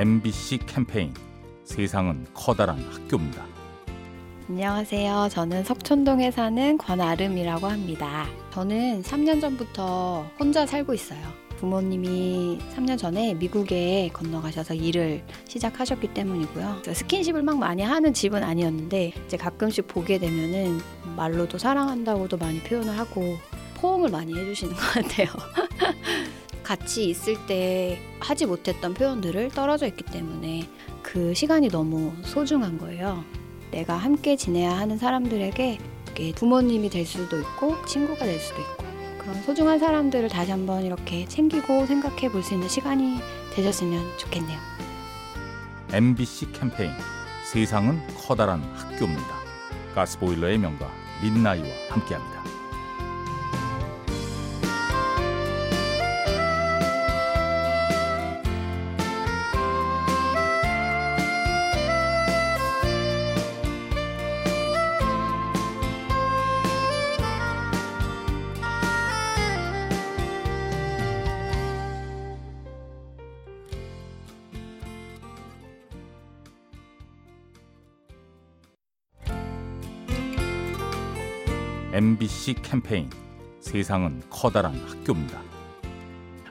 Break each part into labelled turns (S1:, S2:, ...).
S1: MBC 캠페인 세상은 커다란 학교입니다.
S2: 안녕하세요. 저는 석촌동에 사는 권아름이라고 합니다. 저는 3년 전부터 혼자 살고 있어요. 부모님이 3년 전에 미국에 건너가셔서 일을 시작하셨기 때문이고요. 스킨십을 막 많이 하는 집은 아니었는데 이제 가끔씩 보게 되면은 말로도 사랑한다고도 많이 표현을 하고 포옹을 많이 해주시는 것 같아요. 같이 있을 때 하지 못했던 표현들을 떨어져 있기 때문에 그 시간이 너무 소중한 거예요. 내가 함께 지내야 하는 사람들에게 부모님이 될 수도 있고 친구가 될 수도 있고 그런 소중한 사람들을 다시 한번 이렇게 챙기고 생각해 볼 수 있는 시간이 되셨으면 좋겠네요.
S1: MBC 캠페인 세상은 커다란 학교입니다. 가스보일러의 명가 민나이와 함께합니다. MBC 캠페인 세상은 커다란 학교입니다.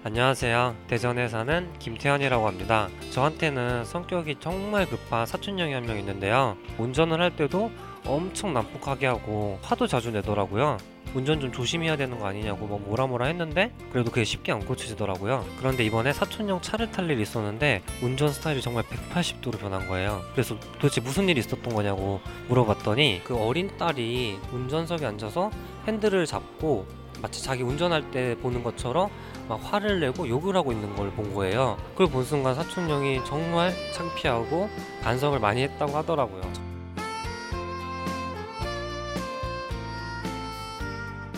S3: 안녕하세요. 대전에 사는 김태현이라고 합니다. 저한테는 성격이 정말 급한 사촌 형이 한 명 있는데요. 운전을 할 때도 엄청 난폭하게 하고 화도 자주 내더라고요. 운전 좀 조심해야 되는 거 아니냐고 뭐 뭐라 뭐라 했는데 그래도 그게 쉽게 안 고쳐지더라고요. 그런데 이번에 사촌형 차를 탈 일이 있었는데 운전 스타일이 정말 180도로 변한 거예요. 그래서 도대체 무슨 일이 있었던 거냐고 물어봤더니 그 어린 딸이 운전석에 앉아서 핸들을 잡고 마치 자기 운전할 때 보는 것처럼 막 화를 내고 욕을 하고 있는 걸 본 거예요. 그걸 본 순간 사촌 형이 정말 창피하고 반성을 많이 했다고 하더라고요.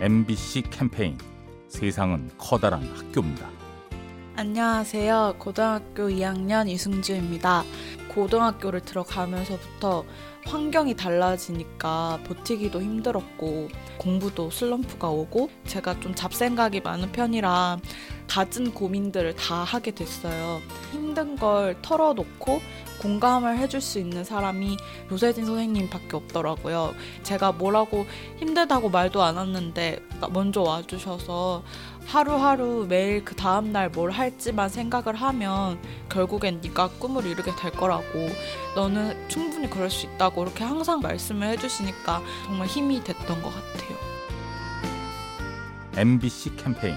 S1: MBC 캠페인 세상은 커다란 학교입니다.
S4: 안녕하세요. 고등학교 2학년 이승주입니다. 고등학교를 들어가면서부터 환경이 달라지니까 버티기도 힘들었고 공부도 슬럼프가 오고 제가 좀 잡생각이 많은 편이라 갖은 고민들을 다 하게 됐어요. 힘든 걸 털어놓고 공감을 해줄 수 있는 사람이 조세진 선생님밖에 없더라고요. 제가 뭐라고 힘들다고 말도 안 했는데 먼저 와주셔서 하루하루 매일 그 다음날 뭘 할지만 생각을 하면 결국엔 네가 꿈을 이루게 될 거라고 너는 충분히 그럴 수 있다고 이렇게 항상 말씀을 해주시니까 정말 힘이 됐던 것 같아요.
S1: MBC 캠페인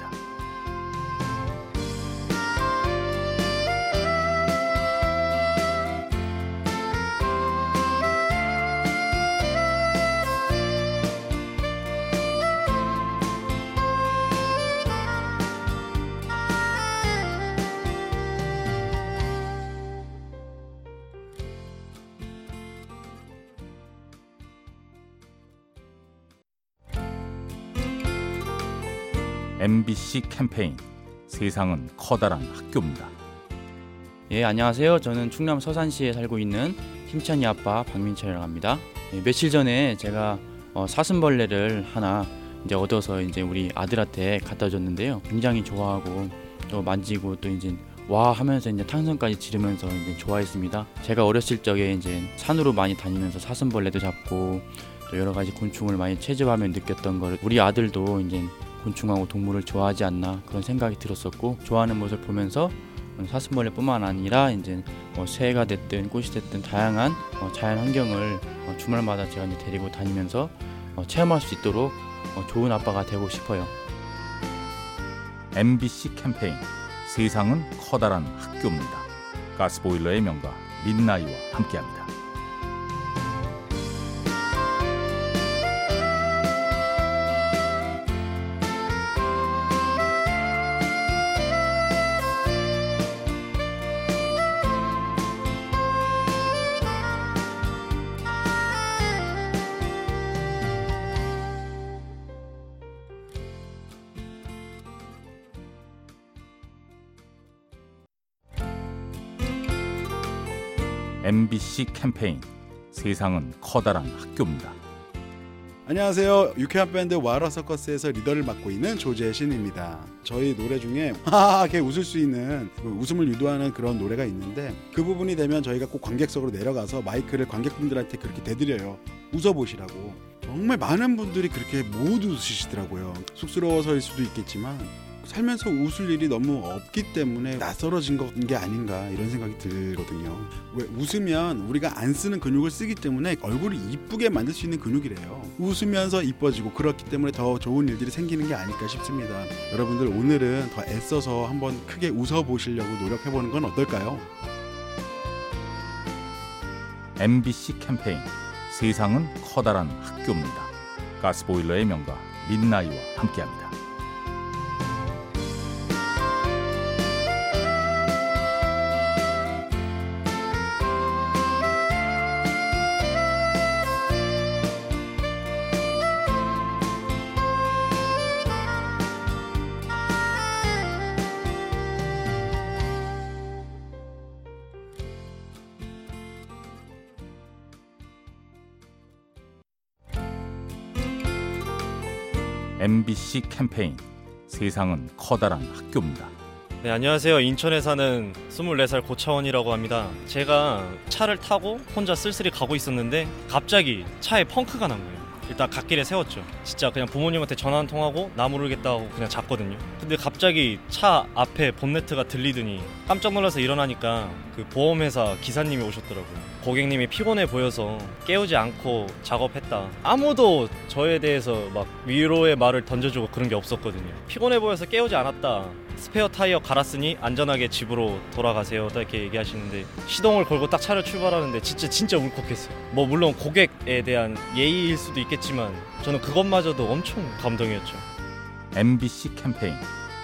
S1: MBC 캠페인 세상은 커다란 학교입니다.
S5: 예, 안녕하세요. 저는 충남 서산시에 살고 있는 힘찬이 아빠 박민철이라고 합니다. 예, 며칠 전에 제가 어, 사슴벌레를 하나 이제 얻어서 이제 우리 아들한테 갖다 줬는데요. 굉장히 좋아하고 또 만지고 또 이제 와 하면서 이제 탄성까지 지르면서 이제 좋아했습니다. 제가 어렸을 적에 이제 산으로 많이 다니면서 사슴벌레도 잡고 또 여러 가지 곤충을 많이 채집하며 느꼈던 걸 우리 아들도 이제 곤충하고 동물을 좋아하지 않나 그런 생각이 들었었고 좋아하는 모습을 보면서 사슴벌레뿐만 아니라 이제 뭐 새가 됐든 꽃이 됐든 다양한 어, 자연 환경을 어, 주말마다 제가 이제 데리고 다니면서 어, 체험할 수 있도록 좋은 아빠가 되고 싶어요.
S1: MBC 캠페인 세상은 커다란 학교입니다. 가스보일러의 명가 민나이와 함께합니다. MBC 캠페인 세상은 커다란 학교입니다.
S6: 안녕하세요. 유쾌한 밴드 와라 서커스에서 리더를 맡고 있는 조재신입니다. 저희 노래 중에 하하하게 웃을 수 있는 그 웃음을 유도하는 그런 노래가 있는데 그 부분이 되면 저희가 꼭 관객석으로 내려가서 마이크를 관객분들한테 그렇게 대드려요. 웃어보시라고. 정말 많은 분들이 그렇게 못 웃으시더라고요. 쑥스러워서일 수도 있겠지만 살면서 웃을 일이 너무 없기 때문에 낯설어진 게 아닌가 이런 생각이 들거든요. 왜 웃으면 우리가 안 쓰는 근육을 쓰기 때문에 얼굴을 이쁘게 만들 수 있는 근육이래요. 웃으면서 이뻐지고 그렇기 때문에 더 좋은 일들이 생기는 게 아닐까 싶습니다. 여러분들 오늘은 더 애써서 한번 크게 웃어 보시려고 노력해 보는 건 어떨까요?
S1: MBC 캠페인 세상은 커다란 학교입니다. 가스보일러의 명가 민나이와 함께합니다. MBC 캠페인 세상은 커다란 학교입니다.
S7: 네, 안녕하세요. 인천에 사는 24살 고차원이라고 합니다. 제가 차를 타고 혼자 쓸쓸히 가고 있었는데 갑자기 차에 펑크가 난 거예요. 일단 갓길에 세웠죠. 진짜 그냥 부모님한테 전화 한 통하고 나 모르겠다고 그냥 잤거든요. 근데 갑자기 차 앞에 본네트가 들리더니 깜짝 놀라서 일어나니까 그 보험회사 기사님이 오셨더라고요. 고객님이 피곤해 보여서 깨우지 않고 작업했다. 아무도 저에 대해서 막 위로의 말을 던져주고 그런 게 없었거든요. 피곤해 보여서 깨우지 않았다. 스페어 타이어 갈았으니 안전하게 집으로 돌아가세요. 딱 이렇게 얘기하시는데 시동을 걸고 딱 차를 출발하는데 진짜 진짜 울컥했어요. 뭐 물론 고객에 대한 예의일 수도 있겠지만 저는 그것마저도 엄청 감동이었죠.
S1: MBC 캠페인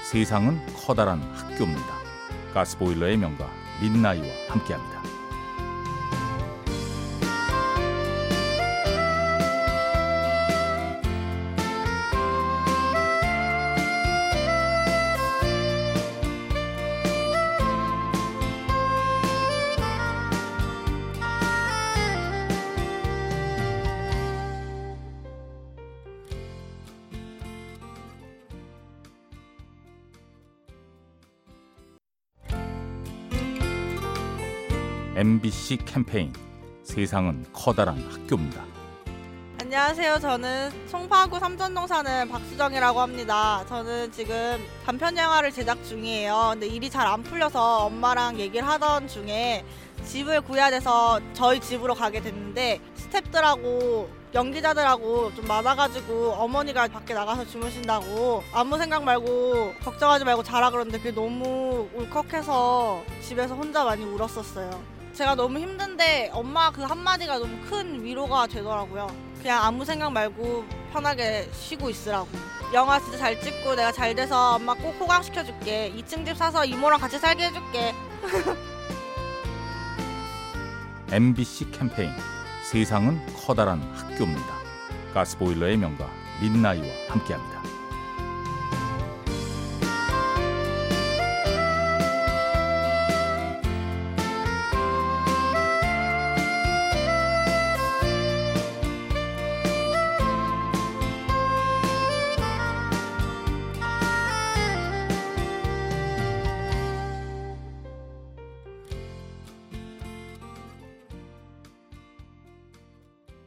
S1: 세상은 커다란 학교입니다. 가스보일러의 명가 민나이와 함께합니다. MBC 캠페인 세상은 커다란 학교입니다.
S8: 안녕하세요. 저는 송파구 삼전동 사는 박수정이라고 합니다. 저는 지금 단편 영화를 제작 중이에요. 근데 일이 잘 안 풀려서 엄마랑 얘기를 하던 중에 집을 구해야 돼서 저희 집으로 가게 됐는데 스탭들하고 연기자들하고 좀 많아가지고 어머니가 밖에 나가서 주무신다고 아무 생각 말고 걱정하지 말고 자라 그러는데 그게 너무 울컥해서 집에서 혼자 많이 울었었어요. 제가 너무 힘든데 엄마 그 한마디가 너무 큰 위로가 되더라고요. 그냥 아무 생각 말고 편하게 쉬고 있으라고. 영화 진짜 잘 찍고 내가 잘 돼서 엄마 꼭 호강시켜줄게. 2층 집 사서 이모랑 같이 살게 해줄게.
S1: MBC 캠페인 세상은 커다란 학교입니다. 가스보일러의 명가 민나이와 함께합니다.